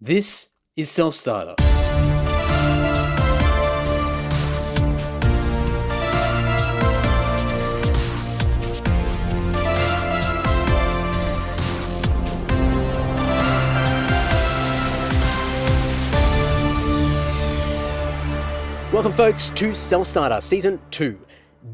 This is Self Starter. Welcome, folks, to Self Starter Season 2.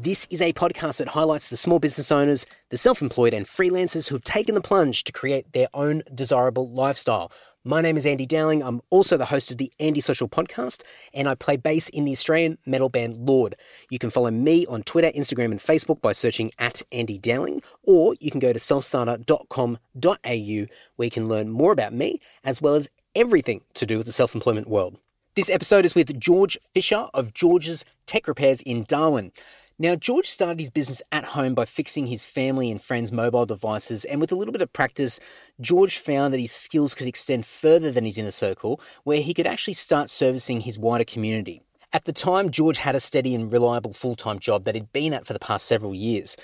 This is a podcast that highlights the small business owners, the self employed, and freelancers who have taken the plunge to create their own desirable lifestyle. My name is Andy Dowling. I'm also the host of the Andy Social Podcast, and I play bass in the Australian metal band Lord. You can follow me on Twitter, Instagram, and Facebook by searching at Andy Dowling, or you can go to selfstarter.com.au where you can learn more about me as well as everything to do with the self employment world. This episode is with George Fisher of George's Tech Repairs in Darwin. Now, George started his business at home by fixing his family and friends' mobile devices, and with a little bit of practice, George found that his skills could extend further than his inner circle, where he could actually start servicing his wider community. At the time, George had a steady and reliable full time job that he'd been at for the past several years.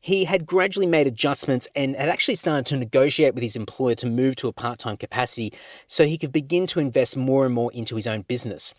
He had gradually made adjustments and had actually started to negotiate with his employer to move to a part time capacity so he could begin to invest more and more into his own business.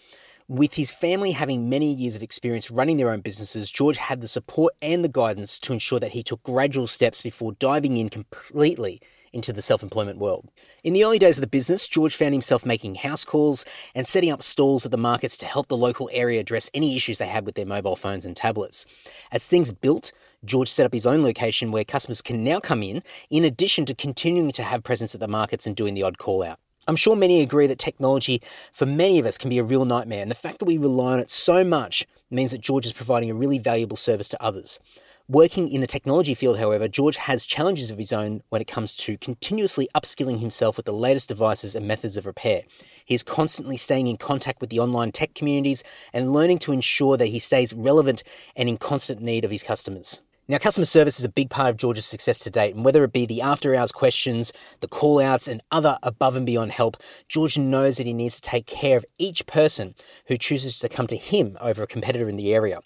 With his family having many years of experience running their own businesses, George had the support and the guidance to ensure that he took gradual steps before diving in completely into the self employment world. In the early days of the business, George found himself making house calls and setting up stalls at the markets to help the local area address any issues they had with their mobile phones and tablets. As things built, George set up his own location where customers can now come in, in addition to continuing to have presence at the markets and doing the odd call out. I'm sure many agree that technology for many of us can be a real nightmare, and the fact that we rely on it so much means that George is providing a really valuable service to others. Working in the technology field, however, George has challenges of his own when it comes to continuously upskilling himself with the latest devices and methods of repair. He is constantly staying in contact with the online tech communities and learning to ensure that he stays relevant and in constant need of his customers. Now, customer service is a big part of George's success to date, and whether it be the after hours questions, the call outs, and other above and beyond help, George knows that he needs to take care of each person who chooses to come to him over a competitor in the area.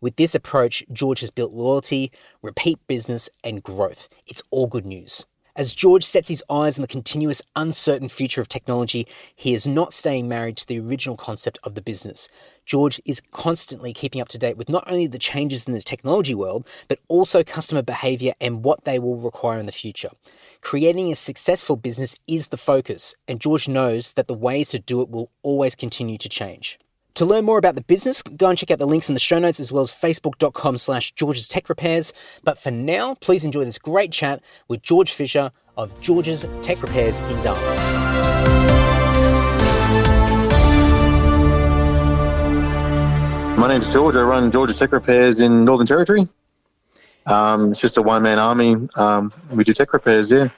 With this approach, George has built loyalty, repeat business, and growth. It's all good news. As George sets his eyes on the continuous uncertain future of technology, he is not staying married to the original concept of the business. George is constantly keeping up to date with not only the changes in the technology world, but also customer behavior and what they will require in the future. Creating a successful business is the focus, and George knows that the ways to do it will always continue to change. To learn more about the business, go and check out the links in the show notes as well as facebook.com slash George's Tech Repairs. But for now, please enjoy this great chat with George Fisher of George's Tech Repairs in Darwin. My name's George. I run George's Tech Repairs in Northern Territory. Um, it's just a one man army. Um, we do tech repairs, yeah.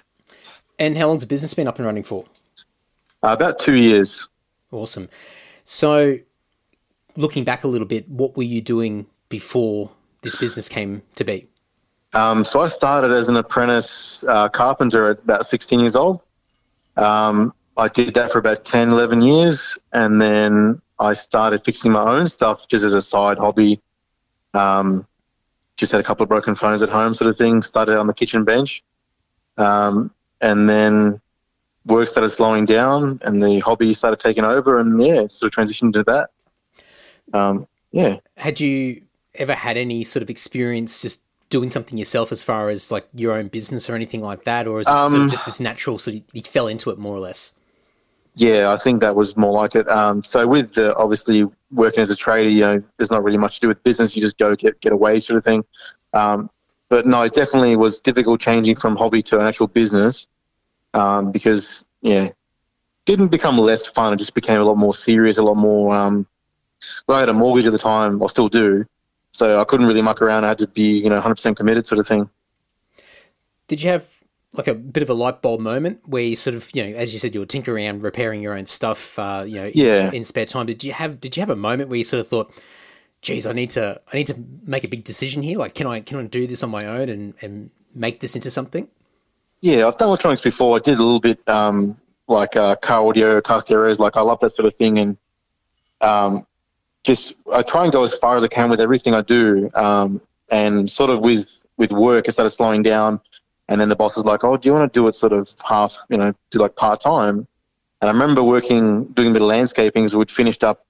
And how long's the business been up and running for? Uh, about two years. Awesome. So, looking back a little bit, what were you doing before this business came to be? Um, so I started as an apprentice uh, carpenter at about 16 years old. Um, I did that for about 10, 11 years, and then I started fixing my own stuff just as a side hobby. Um, just had a couple of broken phones at home, sort of thing. Started on the kitchen bench, um, and then work started slowing down, and the hobby started taking over, and yeah, sort of transitioned to that. Um, yeah. Had you ever had any sort of experience just doing something yourself as far as like your own business or anything like that, or is it um, sort of um, just this natural sort of you fell into it more or less? Yeah, I think that was more like it. Um, so with the, obviously working as a trader, you know, there's not really much to do with business. You just go get get away, sort of thing. Um, but no, it definitely was difficult changing from hobby to an actual business um, because yeah, didn't become less fun. It just became a lot more serious, a lot more. Well, I had a mortgage at the time, I still do, so I couldn't really muck around. I had to be, you know, 100% committed, sort of thing. Did you have like a bit of a light bulb moment where you sort of, you know, as you said, you were tinkering around, repairing your own stuff, uh, you know, yeah. in, in spare time. Did you have Did you have a moment where you sort of thought, geez, I need to I need to make a big decision here. Like, can I can I do this on my own and and make this into something? Yeah, I've done electronics before. I did a little bit um, like uh, car audio, car stereos. Like I love that sort of thing, and um, just I try and go as far as I can with everything I do. Um, and sort of with with work, I started slowing down, and then the boss is like, "Oh, do you want to do it sort of half, you know, do like part time?" And I remember working, doing a bit of landscaping, so we'd finished up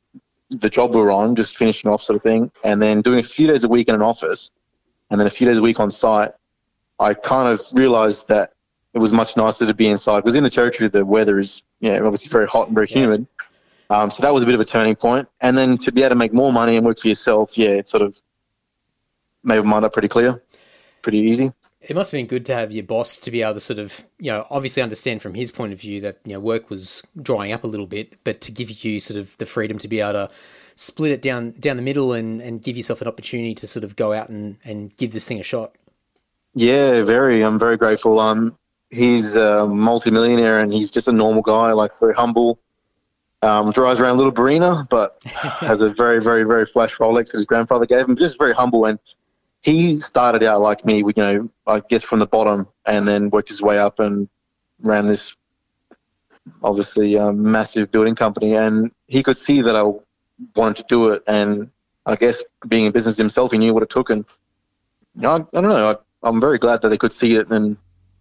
the job we were on, just finishing off sort of thing, and then doing a few days a week in an office, and then a few days a week on site. I kind of realized that it was much nicer to be inside because in the territory the weather is yeah obviously very hot and very humid. Um, so that was a bit of a turning point. And then to be able to make more money and work for yourself, yeah, it sort of made my mind up pretty clear, pretty easy. It must have been good to have your boss to be able to sort of, you know, obviously understand from his point of view that, you know, work was drying up a little bit, but to give you sort of the freedom to be able to split it down down the middle and, and give yourself an opportunity to sort of go out and, and give this thing a shot. Yeah, very. I'm very grateful. Um, he's a multimillionaire and he's just a normal guy, like very humble. Um, drives around a little Barina, but has a very, very, very flash Rolex that his grandfather gave him. Just very humble, and he started out like me, you know, I guess from the bottom, and then worked his way up and ran this obviously um, massive building company. And he could see that I wanted to do it, and I guess being in business himself, he knew what it took. And you know, I, I don't know, I, I'm very glad that they could see it and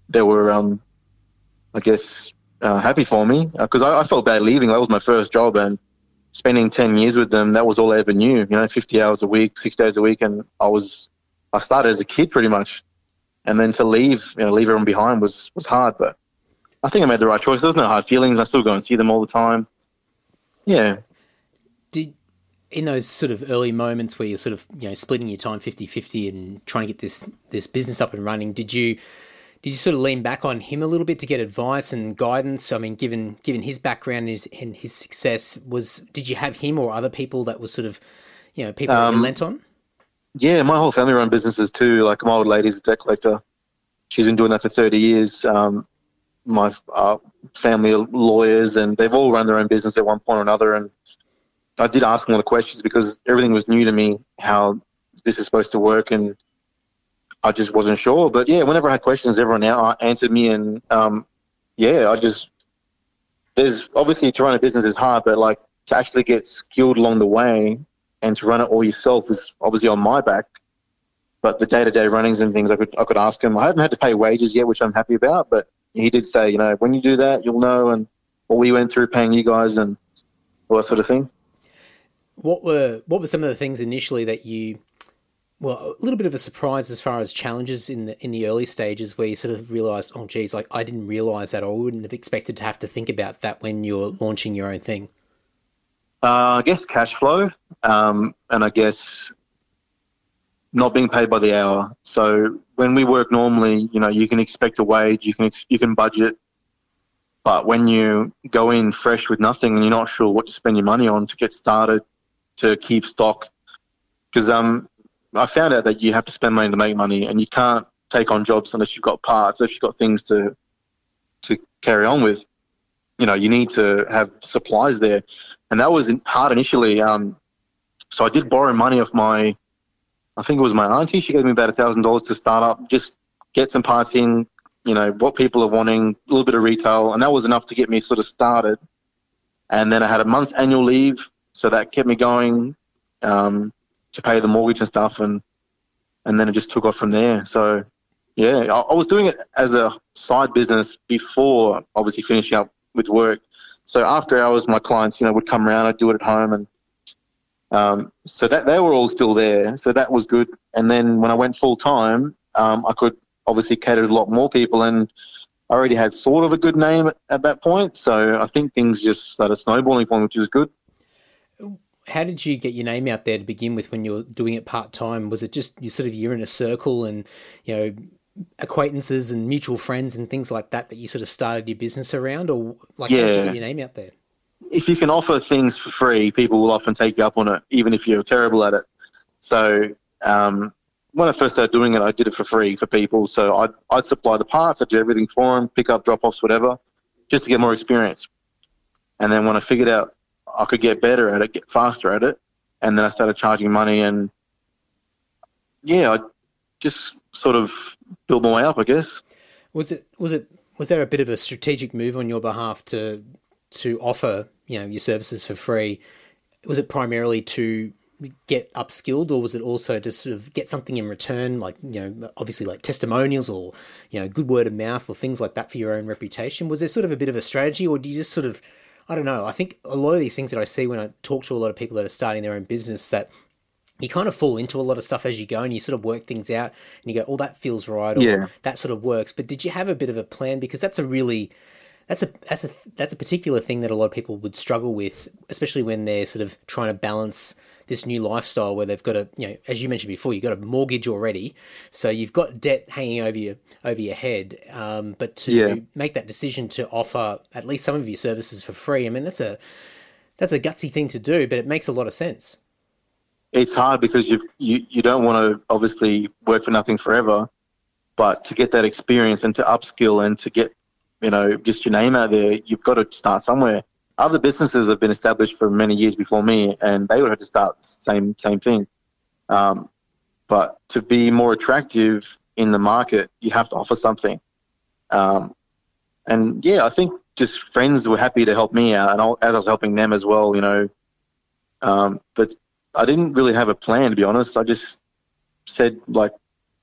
there were, um, I guess, uh, happy for me because uh, I, I, felt bad leaving. That was my first job, and spending ten years with them, that was all I ever knew. You know, fifty hours a week, six days a week, and I was I started as a kid pretty much, and then to leave, you know, leave everyone behind was was hard. But I think I made the right choice. There's no hard feelings. I still go and see them all the time. Yeah. Did in those sort of early moments where you're sort of you know splitting your time 50-50 and trying to get this this business up and running, did you did you sort of lean back on him a little bit to get advice and guidance? I mean, given given his background and his, and his success, was did you have him or other people that was sort of, you know, people um, that you lent on? Yeah, my whole family run businesses too. Like my old lady's a debt collector. She's been doing that for 30 years. Um, my uh, family are lawyers, and they've all run their own business at one point or another. And I did ask a lot of questions because everything was new to me, how this is supposed to work, and I just wasn't sure. But yeah, whenever I had questions, everyone answered me, and um, yeah, I just there's obviously to run a business is hard, but like to actually get skilled along the way and to run it all yourself was obviously on my back. But the day-to-day runnings and things, I could I could ask him. I haven't had to pay wages yet, which I'm happy about. But he did say, you know, when you do that, you'll know, and what we went through paying you guys and all that sort of thing. What were what were some of the things initially that you well, a little bit of a surprise as far as challenges in the in the early stages where you sort of realised, oh, geez, like I didn't realise that, or I wouldn't have expected to have to think about that when you're launching your own thing. Uh, I guess cash flow, um, and I guess not being paid by the hour. So when we work normally, you know, you can expect a wage, you can you can budget, but when you go in fresh with nothing and you're not sure what to spend your money on to get started, to keep stock, because um, I found out that you have to spend money to make money, and you can't take on jobs unless you've got parts. If you've got things to to carry on with, you know, you need to have supplies there, and that was hard initially. Um, so I did borrow money off my, I think it was my auntie. She gave me about a thousand dollars to start up, just get some parts in, you know, what people are wanting, a little bit of retail, and that was enough to get me sort of started. And then I had a month's annual leave, so that kept me going. Um, to pay the mortgage and stuff, and and then it just took off from there. So yeah, I, I was doing it as a side business before obviously finishing up with work. So after hours, my clients, you know, would come around. I'd do it at home, and um, so that they were all still there. So that was good. And then when I went full time, um, I could obviously cater to a lot more people, and I already had sort of a good name at, at that point. So I think things just started snowballing for me, which is good how did you get your name out there to begin with when you were doing it part time? Was it just you sort of you're in a circle and you know acquaintances and mutual friends and things like that that you sort of started your business around, or like yeah. how did you get your name out there? If you can offer things for free, people will often take you up on it, even if you're terrible at it. So um, when I first started doing it, I did it for free for people. So I'd, I'd supply the parts, I'd do everything for them, pick up, drop offs, whatever, just to get more experience. And then when I figured out I could get better at it, get faster at it, and then I started charging money, and yeah, I just sort of built my way up, I guess. Was it was it was there a bit of a strategic move on your behalf to to offer you know your services for free? Was it primarily to get upskilled, or was it also to sort of get something in return, like you know, obviously like testimonials or you know, good word of mouth or things like that for your own reputation? Was there sort of a bit of a strategy, or do you just sort of I don't know. I think a lot of these things that I see when I talk to a lot of people that are starting their own business that you kind of fall into a lot of stuff as you go and you sort of work things out and you go, oh, that feels right or Yeah. that sort of works. But did you have a bit of a plan? Because that's a really that's a that's a that's a particular thing that a lot of people would struggle with, especially when they're sort of trying to balance this new lifestyle where they've got a you know as you mentioned before you've got a mortgage already so you've got debt hanging over your over your head um, but to Yeah. make that decision to offer at least some of your services for free i mean that's a that's a gutsy thing to do but it makes a lot of sense it's hard because you you you don't want to obviously work for nothing forever, but to get that experience and to upskill and to get you know just your name out there, you've got to start somewhere. Other businesses have been established for many years before me, and they would have to start the same same thing. Um, but to be more attractive in the market, you have to offer something. Um, and yeah, I think just friends were happy to help me out, and I, as I was helping them as well, you know. Um, but I didn't really have a plan to be honest. I just said like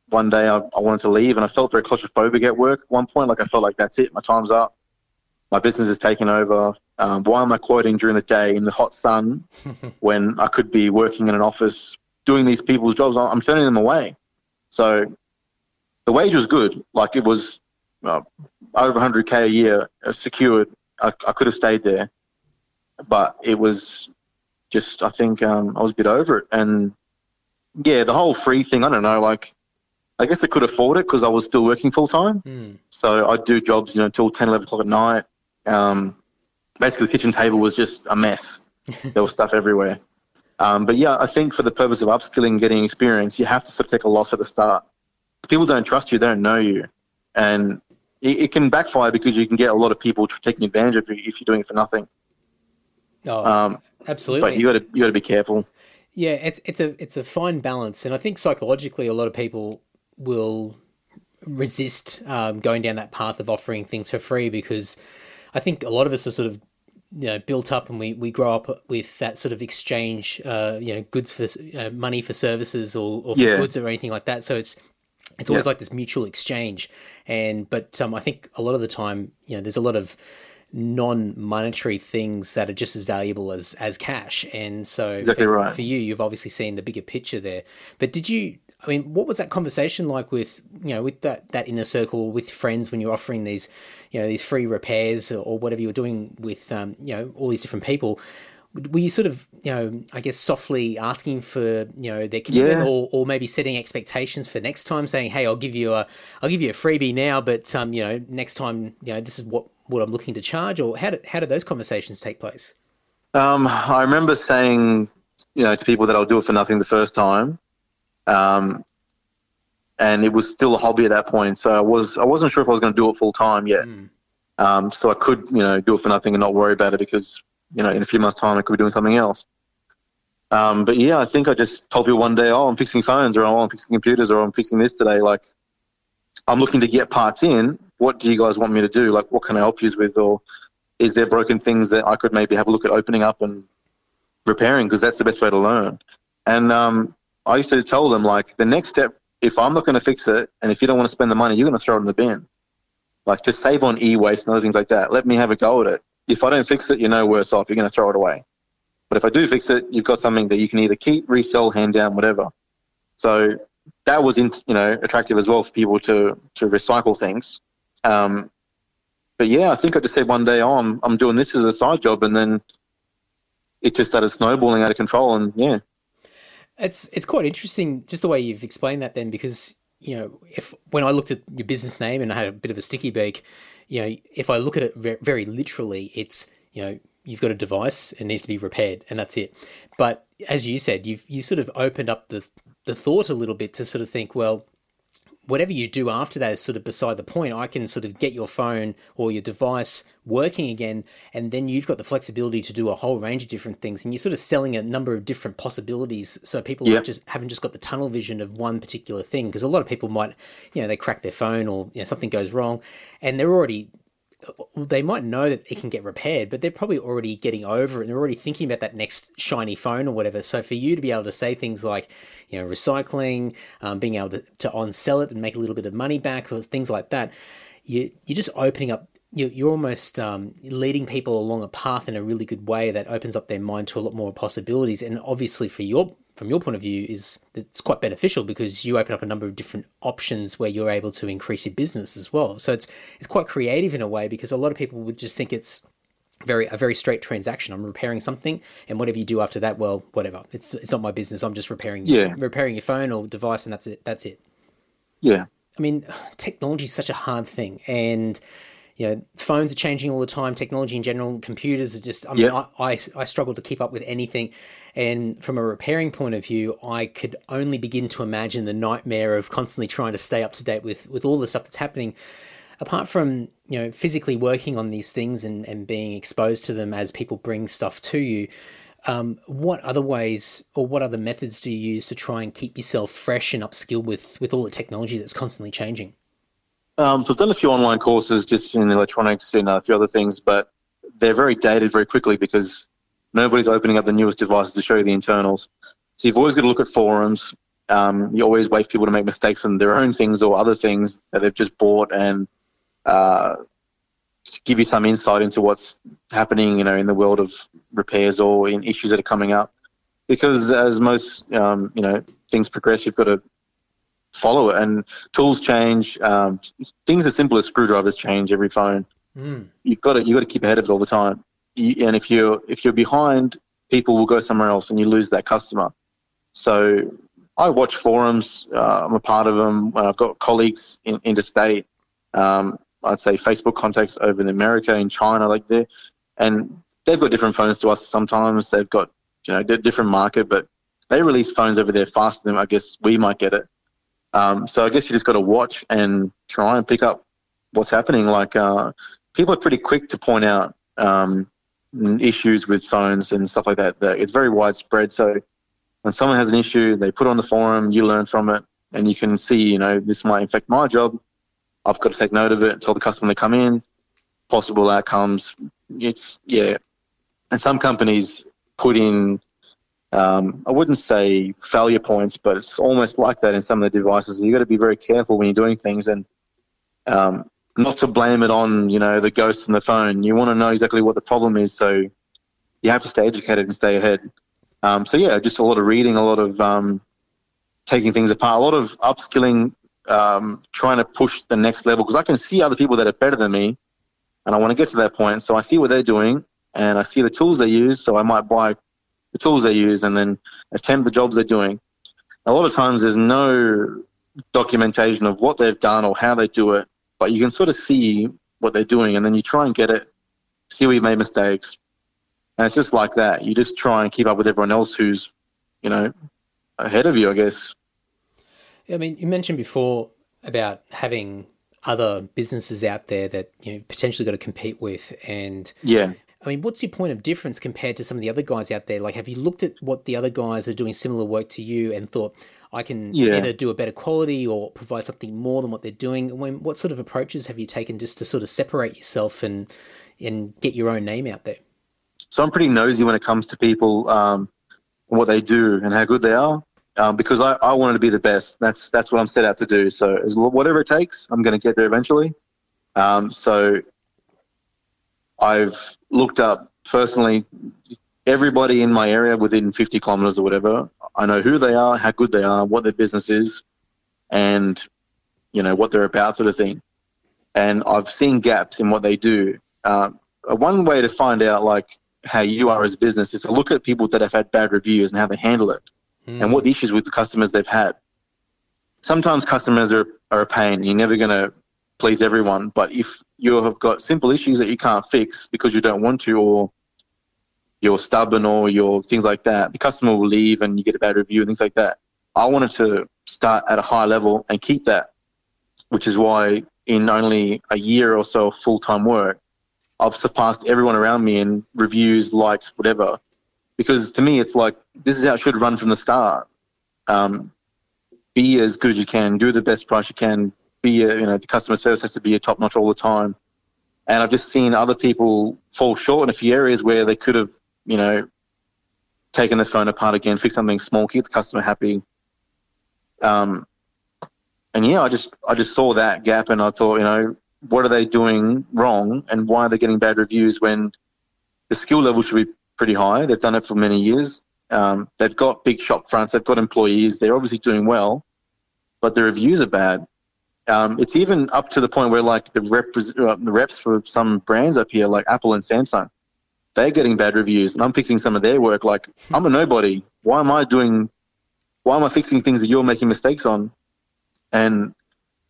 one day I, I wanted to leave, and I felt very claustrophobic at work at one point. Like I felt like that's it, my time's up, my business is taken over. Um, why am I quoting during the day in the hot sun when I could be working in an office doing these people's jobs? I'm turning them away. So the wage was good. Like it was uh, over 100k a year uh, secured. I, I could have stayed there, but it was just I think um, I was a bit over it. And yeah, the whole free thing. I don't know. Like I guess I could afford it because I was still working full time. Mm. So I'd do jobs, you know, till 10, 11 o'clock at night. Um, basically, the kitchen table was just a mess. there was stuff everywhere. Um, but yeah, I think for the purpose of upskilling, and getting experience, you have to sort of take a loss at the start. People don't trust you, they don't know you, and it, it can backfire because you can get a lot of people taking advantage of you if you're doing it for nothing. oh Um, absolutely but you got to you got to be careful. Yeah, it's it's a it's a fine balance, and I think psychologically, a lot of people will resist um, going down that path of offering things for free because I think a lot of us are sort of you know built up and we, we grow up with that sort of exchange, uh, you know, goods for uh, money for services or, or for Yeah. goods or anything like that. So it's it's always Yeah. like this mutual exchange, and but um, I think a lot of the time, you know, there's a lot of non-monetary things that are just as valuable as as cash and so Exactly for, right. for you you've obviously seen the bigger picture there but did you i mean what was that conversation like with you know with that that inner circle with friends when you're offering these you know these free repairs or whatever you're doing with um, you know all these different people were you sort of you know i guess softly asking for you know their commitment Yeah. or, or maybe setting expectations for next time saying hey i'll give you a i'll give you a freebie now but um you know next time you know this is what what i'm looking to charge or how did how did those conversations take place Um, I remember saying, you know, to people that I'll do it for nothing the first time, um, and it was still a hobby at that point. So I was I wasn't sure if I was going to do it full time yet. Um, so I could, you know, do it for nothing and not worry about it because, you know, in a few months' time I could be doing something else. Um, but yeah, I think I just told people one day, oh, I'm fixing phones, or oh, I'm fixing computers, or I'm fixing this today. Like, I'm looking to get parts in. What do you guys want me to do? Like, what can I help you with? Or is there broken things that I could maybe have a look at opening up and repairing? Because that's the best way to learn. And um, I used to tell them, like, the next step, if I'm not going to fix it, and if you don't want to spend the money, you're going to throw it in the bin. Like, to save on e-waste and other things like that, let me have a go at it. If I don't fix it, you're no worse off. You're going to throw it away. But if I do fix it, you've got something that you can either keep, resell, hand down, whatever. So that was, in, you know, attractive as well for people to to recycle things. Um, but yeah, I think I just said one day, oh, I'm, I'm doing this as a side job, and then it just started snowballing out of control, and yeah, It's it's quite interesting just the way you've explained that then because you know if when I looked at your business name and I had a bit of a sticky beak, you know if I look at it ve- very literally, it's you know you've got a device it needs to be repaired and that's it. But as you said, you've you sort of opened up the the thought a little bit to sort of think well whatever you do after that is sort of beside the point. I can sort of get your phone or your device working again, and then you've got the flexibility to do a whole range of different things. And you're sort of selling a number of different possibilities, so people Yeah. aren't just haven't just got the tunnel vision of one particular thing. Because a lot of people might, you know, they crack their phone or you know something goes wrong, and they're already they might know that it can get repaired, but they're probably already getting over it and they're already thinking about that next shiny phone or whatever. So for you to be able to say things like, you know, recycling, um, being able to, to on sell it and make a little bit of money back or things like that, you, you're just opening up you're almost um, leading people along a path in a really good way that opens up their mind to a lot more possibilities. And obviously, for your from your point of view, is it's quite beneficial because you open up a number of different options where you're able to increase your business as well. So it's it's quite creative in a way because a lot of people would just think it's very a very straight transaction. I'm repairing something, and whatever you do after that, well, whatever. It's it's not my business. I'm just repairing yeah. repairing your phone or device, and that's it. That's it. Yeah. I mean, technology is such a hard thing, and you know, phones are changing all the time. Technology in general, computers are just. I mean, yep. I, I, I struggle to keep up with anything, and from a repairing point of view, I could only begin to imagine the nightmare of constantly trying to stay up to date with with all the stuff that's happening. Apart from you know physically working on these things and, and being exposed to them as people bring stuff to you, um, what other ways or what other methods do you use to try and keep yourself fresh and upskilled with with all the technology that's constantly changing? Um, so I've done a few online courses just in electronics and a few other things, but they're very dated very quickly because nobody's opening up the newest devices to show you the internals. So you've always got to look at forums. Um, you always wait for people to make mistakes on their own things or other things that they've just bought and uh, give you some insight into what's happening, you know, in the world of repairs or in issues that are coming up. Because as most, um, you know, things progress, you've got to follow it. And tools change. Um, things as simple as screwdrivers change every phone. Mm. You've got to you got to keep ahead of it all the time. You, and if you're if you're behind, people will go somewhere else, and you lose that customer. So I watch forums. Uh, I'm a part of them. I've got colleagues in interstate. Um, I'd say Facebook contacts over in America, in China, like there, and they've got different phones to us. Sometimes they've got you know different market, but they release phones over there faster than I guess we might get it. Um, so I guess you just got to watch and try and pick up what's happening. Like uh, people are pretty quick to point out um, issues with phones and stuff like that. It's very widespread. So when someone has an issue, they put on the forum, you learn from it, and you can see, you know, this might affect my job. I've got to take note of it, tell the customer to come in, possible outcomes. It's yeah, and some companies put in um, I wouldn't say failure points, but it's almost like that in some of the devices. You've got to be very careful when you're doing things and um, not to blame it on, you know, the ghost in the phone. You want to know exactly what the problem is, so you have to stay educated and stay ahead. Um, so yeah, just a lot of reading, a lot of um, taking things apart, a lot of upskilling, um, trying to push the next level because I can see other people that are better than me, and I want to get to that point. So I see what they're doing, and I see the tools they use, so I might buy the tools they use, and then attempt the jobs they're doing. A lot of times there's no documentation of what they've done or how they do it, but you can sort of see what they're doing, and then you try and get it, see where you've made mistakes, and it's just like that. You just try and keep up with everyone else who's, you know, ahead of you, I guess. I mean, you mentioned before about having other businesses out there that you know potentially got to compete with, and yeah, I mean, what's your point of difference compared to some of the other guys out there? Like, have you looked at what the other guys are doing similar work to you and thought, I can yeah. either do a better quality or provide something more than what they're doing? When, what sort of approaches have you taken just to sort of separate yourself and and get your own name out there? So I'm pretty nosy when it comes to people, um, what they do and how good they are, um, because I, I wanted to be the best. That's that's what I'm set out to do. So whatever it takes, I'm going to get there eventually. Um, so I've looked up personally everybody in my area within 50 kilometers or whatever. I know who they are, how good they are, what their business is, and you know what they're about, sort of thing. And I've seen gaps in what they do. Uh, one way to find out like how you are as a business is to look at people that have had bad reviews and how they handle it, mm. and what the issues with the customers they've had. Sometimes customers are, are a pain. You're never going to please everyone, but if you have got simple issues that you can't fix because you don't want to, or you're stubborn, or you're things like that, the customer will leave and you get a bad review and things like that. I wanted to start at a high level and keep that, which is why in only a year or so of full time work, I've surpassed everyone around me in reviews, likes, whatever. Because to me, it's like this is how it should run from the start. Um, be as good as you can, do the best price you can, be a, you know the customer service has to be a top notch all the time, and I've just seen other people fall short in a few areas where they could have, you know, taken the phone apart again, fix something small, keep the customer happy. Um, and yeah, I just I just saw that gap, and I thought, you know, what are they doing wrong, and why are they getting bad reviews when the skill level should be pretty high? They've done it for many years. Um, they've got big shop fronts, they've got employees, they're obviously doing well, but the reviews are bad. Um, it's even up to the point where like the, rep- uh, the reps for some brands up here, like Apple and Samsung, they're getting bad reviews, and I'm fixing some of their work. Like I'm a nobody. Why am I doing? Why am I fixing things that you're making mistakes on? And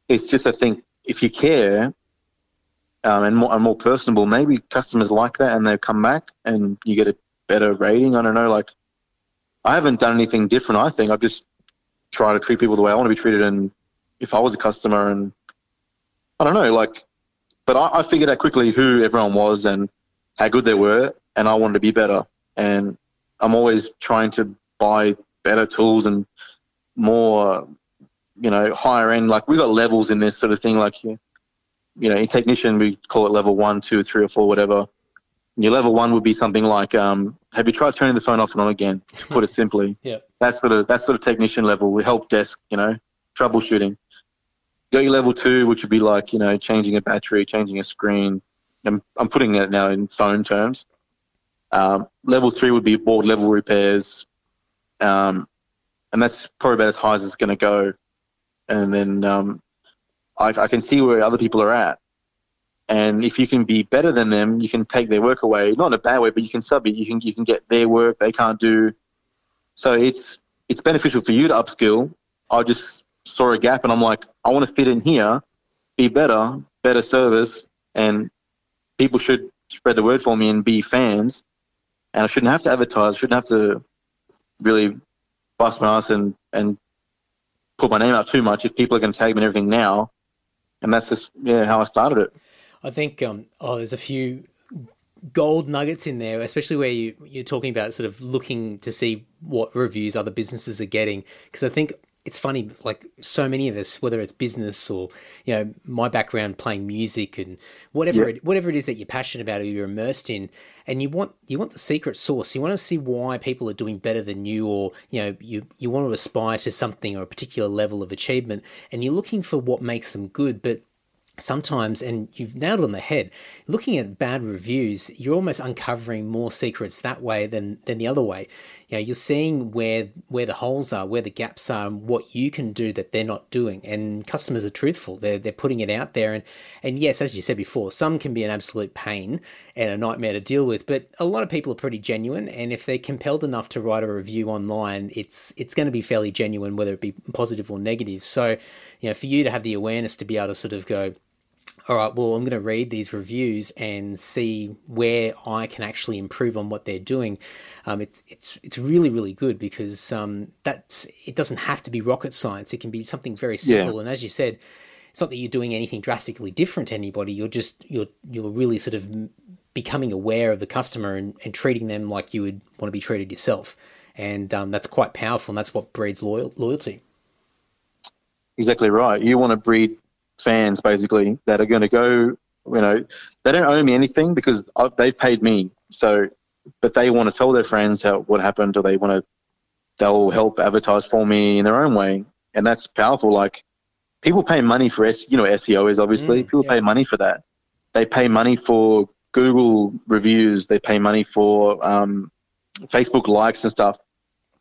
it's just I think if you care um, and more and more personable, maybe customers like that, and they come back, and you get a better rating. I don't know. Like I haven't done anything different. I think I've just tried to treat people the way I want to be treated, and if I was a customer, and I don't know, like, but I, I figured out quickly who everyone was and how good they were, and I wanted to be better. And I'm always trying to buy better tools and more, you know, higher end. Like we got levels in this sort of thing. Like, you know, in technician we call it level one, two, three, or four, whatever. Your level one would be something like, um, have you tried turning the phone off and on again? To put it simply, yeah, that sort of that sort of technician level, We help desk, you know, troubleshooting. Go your level two, which would be like, you know, changing a battery, changing a screen. I'm, I'm putting it now in phone terms. Um, level three would be board level repairs, um, and that's probably about as high as it's going to go. And then um, I, I can see where other people are at, and if you can be better than them, you can take their work away. Not in a bad way, but you can sub it. You can you can get their work they can't do. So it's it's beneficial for you to upskill. I just saw a gap, and I'm like, I want to fit in here, be better, better service, and people should spread the word for me and be fans and I shouldn't have to advertise. Shouldn't have to really bust my ass and and put my name out too much if people are going to tag me and everything now. And that's just yeah how I started it. I think um, oh, there's a few gold nuggets in there, especially where you you're talking about sort of looking to see what reviews other businesses are getting. Because I think it's funny, like so many of us, whether it's business or you know my background playing music and whatever yeah. it, whatever it is that you're passionate about or you're immersed in, and you want you want the secret sauce. You want to see why people are doing better than you, or you know you you want to aspire to something or a particular level of achievement, and you're looking for what makes them good, but sometimes, and you've nailed on the head, looking at bad reviews, you're almost uncovering more secrets that way than than the other way. You know, you're seeing where where the holes are, where the gaps are, and what you can do that they're not doing. And customers are truthful; they're they're putting it out there. And and yes, as you said before, some can be an absolute pain and a nightmare to deal with, but a lot of people are pretty genuine. And if they're compelled enough to write a review online, it's it's going to be fairly genuine, whether it be positive or negative. So, you know, for you to have the awareness to be able to sort of go all right, well, I'm going to read these reviews and see where I can actually improve on what they're doing. Um, it's it's it's really really good because um, that's it doesn't have to be rocket science. It can be something very simple. Yeah. And as you said, it's not that you're doing anything drastically different to anybody. You're just you're you're really sort of becoming aware of the customer and, and treating them like you would want to be treated yourself. And um, that's quite powerful, and that's what breeds loyal, loyalty. Exactly right. You want to breed fans basically that are going to go. You know, they don't owe me anything because I've, they've paid me. So, but they want to tell their friends how what happened, or they want to. They'll help advertise for me in their own way, and that's powerful. Like people pay money for S. You know, SEO is obviously mm, people yeah. pay money for that. They pay money for Google reviews. They pay money for um, Facebook likes and stuff.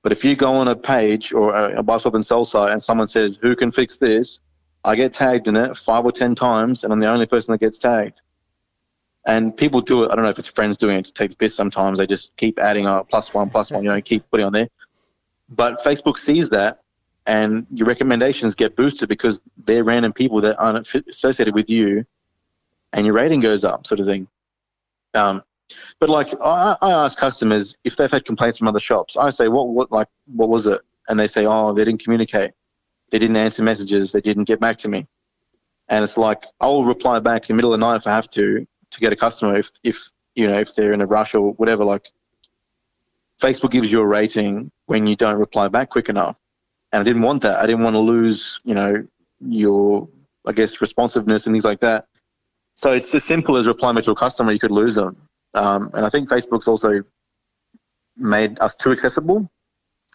But if you go on a page or a, a buy, swap, and sell site and someone says, "Who can fix this?" I get tagged in it five or ten times, and I'm the only person that gets tagged. And people do it. I don't know if it's friends doing it to take the piss. Sometimes they just keep adding a plus one, plus one. You know, keep putting on there. But Facebook sees that, and your recommendations get boosted because they're random people that aren't associated with you, and your rating goes up, sort of thing. Um, but like I, I ask customers if they've had complaints from other shops. I say, what, what, like, what was it? And they say, oh, they didn't communicate. They didn't answer messages. They didn't get back to me. And it's like I'll reply back in the middle of the night if I have to to get a customer if if you know if they're in a rush or whatever. Like Facebook gives you a rating when you don't reply back quick enough, and I didn't want that. I didn't want to lose you know your I guess responsiveness and things like that. So it's as simple as replying to a customer, you could lose them. Um, and I think Facebook's also made us too accessible.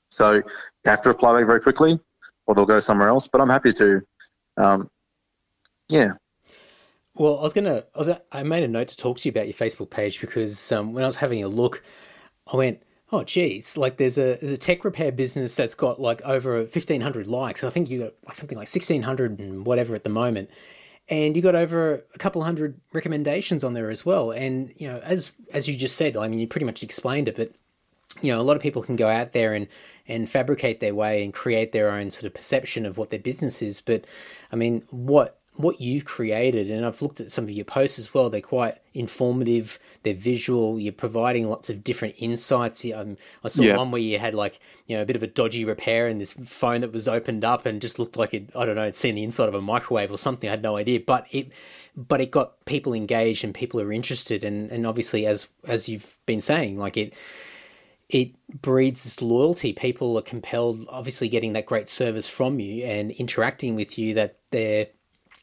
So you have to reply back very quickly, or they'll go somewhere else. But I'm happy to. Um, yeah. Well, I was gonna. I was. I made a note to talk to you about your Facebook page because um, when I was having a look, I went, "Oh, geez! Like, there's a there's a tech repair business that's got like over 1,500 likes. I think you got like something like 1,600 and whatever at the moment." and you got over a couple hundred recommendations on there as well. And you know, as as you just said, I mean, you pretty much explained it, but you know, a lot of people can go out there and, and fabricate their way and create their own sort of perception of what their business is. But I mean, what what you've created, and I've looked at some of your posts as well. They're quite informative. They're visual. You're providing lots of different insights. Um, I saw yeah. one where you had like you know a bit of a dodgy repair and this phone that was opened up and just looked like it. I don't know. It's seen the inside of a microwave or something. I had no idea, but it but it got people engaged and people are interested. And and obviously, as as you've been saying, like it it breeds this loyalty. People are compelled, obviously, getting that great service from you and interacting with you. That they're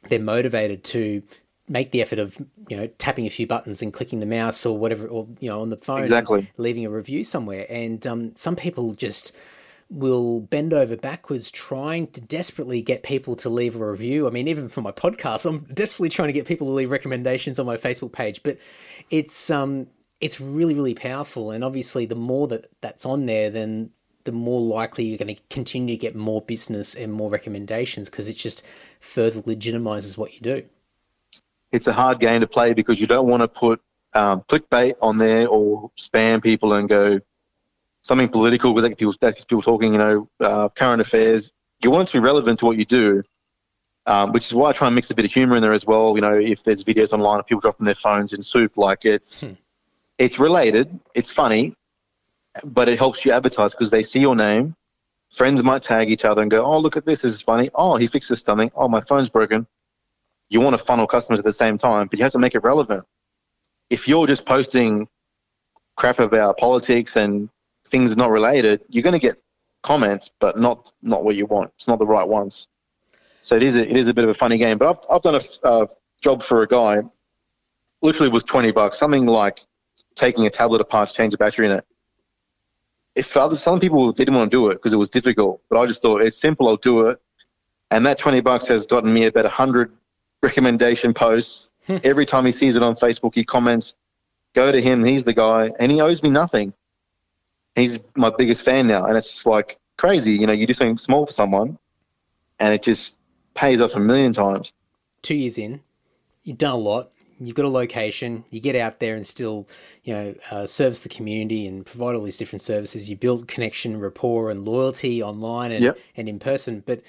they're motivated to make the effort of you know tapping a few buttons and clicking the mouse or whatever, or you know on the phone, exactly, leaving a review somewhere. And um, some people just will bend over backwards trying to desperately get people to leave a review. I mean, even for my podcast, I'm desperately trying to get people to leave recommendations on my Facebook page. But it's um, it's really really powerful and obviously the more that that's on there then the more likely you're going to continue to get more business and more recommendations because it just further legitimizes what you do it's a hard game to play because you don't want to put um, clickbait on there or spam people and go something political with people, people talking, you know, uh, current affairs. You want it to be relevant to what you do, um, which is why I try and mix a bit of humor in there as well. You know, if there's videos online of people dropping their phones in soup, like it's hmm it's related, it's funny, but it helps you advertise because they see your name. Friends might tag each other and go, "Oh, look at this! This is funny. Oh, he fixed this something. Oh, my phone's broken." You want to funnel customers at the same time, but you have to make it relevant. If you're just posting crap about politics and things not related, you're going to get comments, but not not what you want. It's not the right ones. So it is a, it is a bit of a funny game. But I've I've done a uh, job for a guy. Literally was twenty bucks, something like taking a tablet apart to change the battery in it. If other some people didn't want to do it because it was difficult, but I just thought it's simple, I'll do it. And that twenty bucks has gotten me about hundred recommendation posts. Hmm. Every time he sees it on Facebook, he comments, "Go to him. He's the guy," and he owes me nothing. He's my biggest fan now, and it's just like crazy. You know, you do something small for someone, and it just pays off a million times. Two years in, you've done a lot you've got a location, you get out there and still, you know, uh, service the community and provide all these different services. You build connection, rapport, and loyalty online and, yep. and in person. But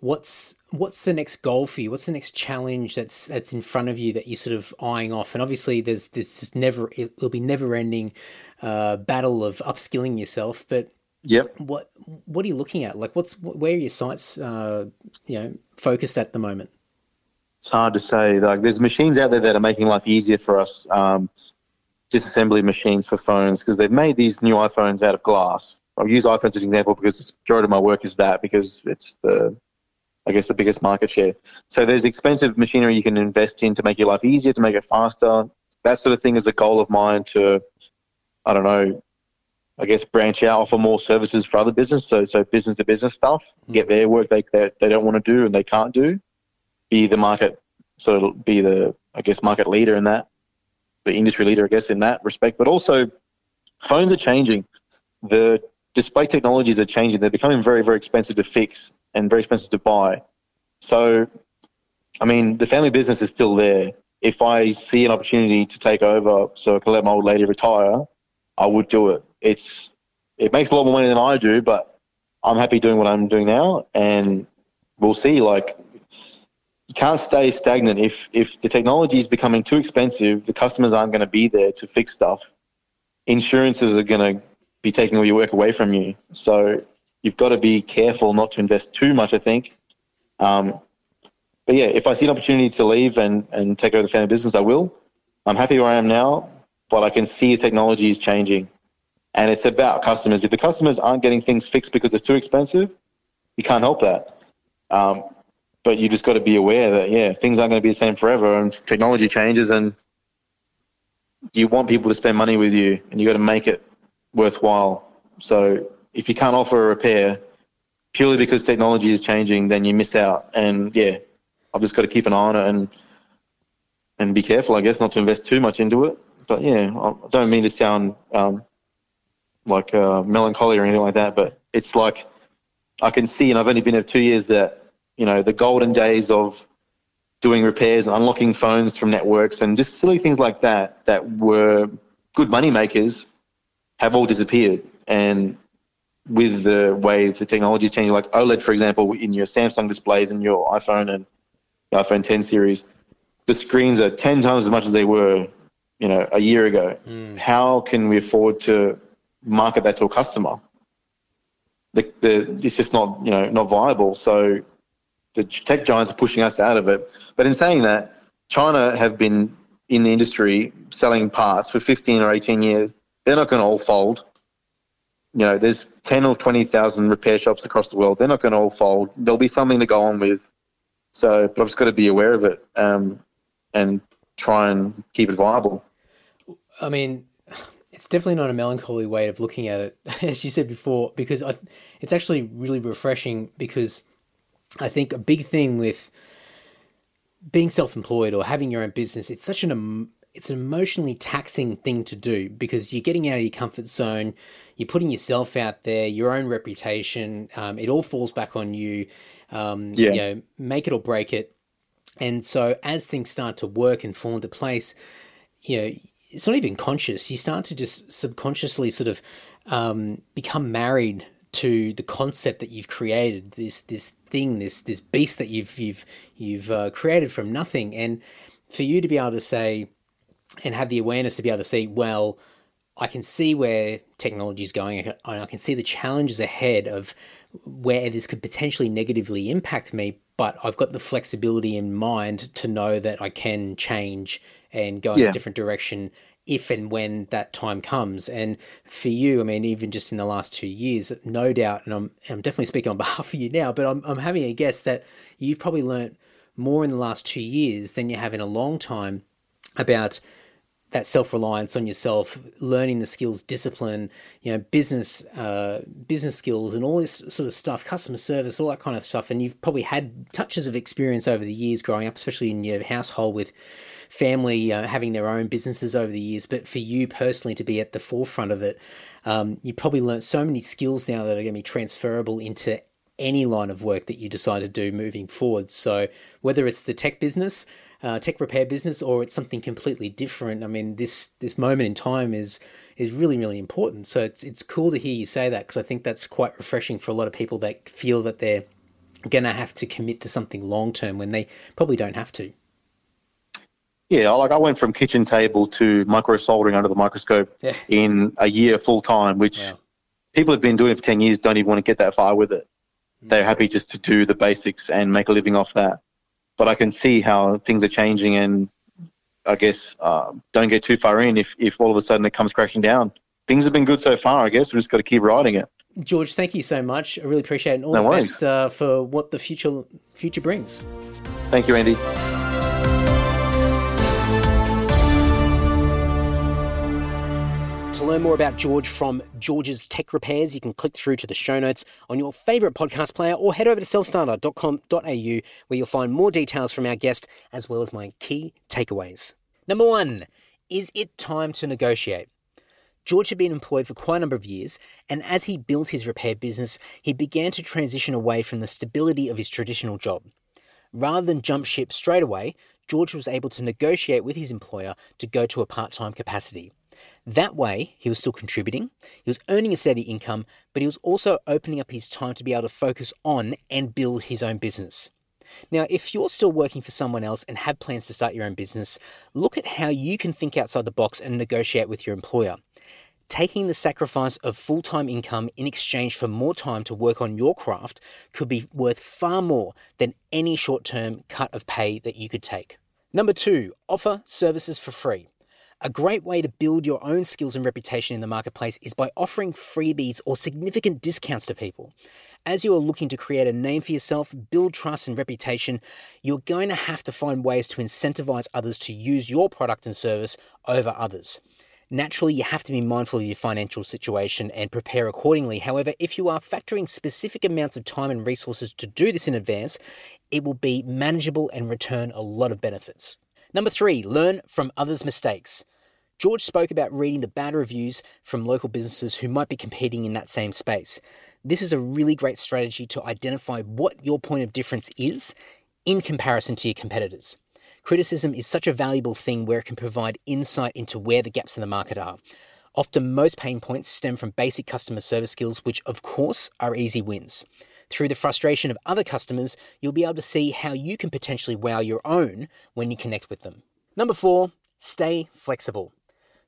what's what's the next goal for you? What's the next challenge that's that's in front of you that you're sort of eyeing off? And obviously, there's this just never it'll be never ending uh, battle of upskilling yourself. But yep. what what are you looking at? Like, what's where are your sights, uh, you know, focused at the moment? It's hard to say. Like, there's machines out there that are making life easier for us. Um, disassembly machines for phones because they've made these new iPhones out of glass. I'll use iPhones as an example because the majority of my work is that because it's the, I guess, the biggest market share. So there's expensive machinery you can invest in to make your life easier, to make it faster. That sort of thing is a goal of mine to, I don't know, I guess branch out, offer more services for other business. So so business to business stuff, get their work they they, they don't want to do and they can't do be the market, sort of be the, I guess, market leader in that, the industry leader, I guess, in that respect. But also, phones are changing. The display technologies are changing. They're becoming very, very expensive to fix and very expensive to buy. So, I mean, the family business is still there. If I see an opportunity to take over so I can let my old lady retire, I would do it. It's it makes a lot more money than I do, but I'm happy doing what I'm doing now, and we'll see. Like you can't stay stagnant. If if the technology is becoming too expensive, the customers aren't going to be there to fix stuff. Insurances are going to be taking all your work away from you. So you've got to be careful not to invest too much. I think. Um, but yeah, if I see an opportunity to leave and, and take over the family business, I will. I'm happy where I am now, but I can see the technology is changing. And it's about customers. If the customers aren't getting things fixed because it's too expensive, you can't help that. Um, but you just got to be aware that yeah, things aren't going to be the same forever, and technology changes, and you want people to spend money with you, and you got to make it worthwhile. So if you can't offer a repair purely because technology is changing, then you miss out. And yeah, I've just got to keep an eye on it and and be careful, I guess, not to invest too much into it. But yeah, I don't mean to sound um, like uh, melancholy or anything like that, but it's like I can see, and I've only been here two years, that you know the golden days of doing repairs and unlocking phones from networks and just silly things like that that were good money makers have all disappeared. And with the way the technology is changing, like OLED, for example, in your Samsung displays and your iPhone and the iPhone 10 series, the screens are 10 times as much as they were, you know, a year ago. Mm. How can we afford to market that to a customer? The, the, it's just not, you know, not viable. So the tech giants are pushing us out of it. But in saying that, China have been in the industry selling parts for 15 or 18 years. They're not going to all fold. You know, there's 10 or 20,000 repair shops across the world. They're not going to all fold. There'll be something to go on with. So, but I've just got to be aware of it um, and try and keep it viable. I mean, it's definitely not a melancholy way of looking at it, as you said before, because I, it's actually really refreshing because I think a big thing with being self-employed or having your own business, it's such an it's an emotionally taxing thing to do because you're getting out of your comfort zone, you're putting yourself out there, your own reputation. Um, it all falls back on you. Um, yeah. You know, make it or break it. And so as things start to work and fall into place, you know, it's not even conscious. You start to just subconsciously sort of um, become married to the concept that you've created. This this thing, this this beast that you've you've you've uh, created from nothing. And for you to be able to say and have the awareness to be able to see, well, I can see where technology is going. And I can see the challenges ahead of where this could potentially negatively impact me, but I've got the flexibility in mind to know that I can change and go in yeah. a different direction if and when that time comes. And for you, I mean, even just in the last two years, no doubt, and I'm, I'm definitely speaking on behalf of you now, but I'm, I'm having a guess that you've probably learnt more in the last two years than you have in a long time about that self reliance on yourself, learning the skills, discipline, you know, business, uh, business skills, and all this sort of stuff, customer service, all that kind of stuff. And you've probably had touches of experience over the years growing up, especially in your household with family uh, having their own businesses over the years. But for you personally to be at the forefront of it, um, you probably learned so many skills now that are going to be transferable into any line of work that you decide to do moving forward. So whether it's the tech business, uh, tech repair business or it's something completely different. I mean, this this moment in time is is really really important. So it's it's cool to hear you say that because I think that's quite refreshing for a lot of people that feel that they're going to have to commit to something long term when they probably don't have to. Yeah, like I went from kitchen table to micro soldering under the microscope yeah. in a year full time, which wow. people have been doing for ten years don't even want to get that far with it. Mm. They're happy just to do the basics and make a living off that but I can see how things are changing, and I guess uh, don't get too far in if, if all of a sudden it comes crashing down. Things have been good so far, I guess. We've just got to keep riding it. George, thank you so much. I really appreciate it. And all no the worries. best uh, for what the future future brings. Thank you, Andy. Learn more about George from George's Tech Repairs, you can click through to the show notes on your favourite podcast player or head over to selfstarter.com.au where you'll find more details from our guest as well as my key takeaways. Number one, is it time to negotiate? George had been employed for quite a number of years, and as he built his repair business, he began to transition away from the stability of his traditional job. Rather than jump ship straight away, George was able to negotiate with his employer to go to a part time capacity. That way, he was still contributing, he was earning a steady income, but he was also opening up his time to be able to focus on and build his own business. Now, if you're still working for someone else and have plans to start your own business, look at how you can think outside the box and negotiate with your employer. Taking the sacrifice of full time income in exchange for more time to work on your craft could be worth far more than any short term cut of pay that you could take. Number two, offer services for free. A great way to build your own skills and reputation in the marketplace is by offering freebies or significant discounts to people. as you are looking to create a name for yourself, build trust and reputation, you're going to have to find ways to incentivize others to use your product and service over others. Naturally, you have to be mindful of your financial situation and prepare accordingly. However, if you are factoring specific amounts of time and resources to do this in advance, it will be manageable and return a lot of benefits. Number three, learn from others' mistakes. George spoke about reading the bad reviews from local businesses who might be competing in that same space. This is a really great strategy to identify what your point of difference is in comparison to your competitors. Criticism is such a valuable thing where it can provide insight into where the gaps in the market are. Often, most pain points stem from basic customer service skills, which, of course, are easy wins. Through the frustration of other customers, you'll be able to see how you can potentially wow your own when you connect with them. Number four, stay flexible.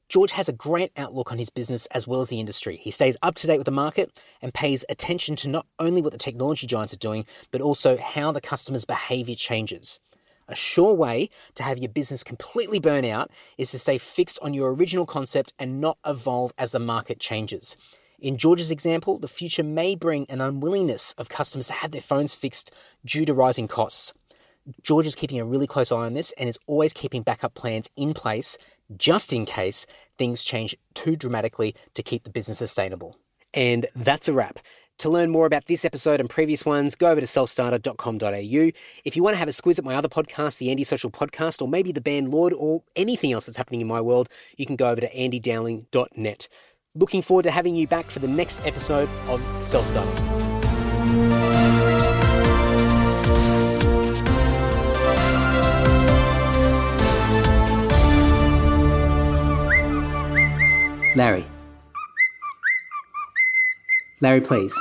George has a great outlook on his business as well as the industry. He stays up to date with the market and pays attention to not only what the technology giants are doing, but also how the customer's behavior changes. A sure way to have your business completely burn out is to stay fixed on your original concept and not evolve as the market changes. In George's example, the future may bring an unwillingness of customers to have their phones fixed due to rising costs. George is keeping a really close eye on this and is always keeping backup plans in place just in case things change too dramatically to keep the business sustainable. And that's a wrap. To learn more about this episode and previous ones, go over to selfstarter.com.au. If you want to have a squiz at my other podcast, the Andy Social Podcast, or maybe the band Lord, or anything else that's happening in my world, you can go over to andydowling.net. Looking forward to having you back for the next episode of Self Starter. Larry. Larry, please.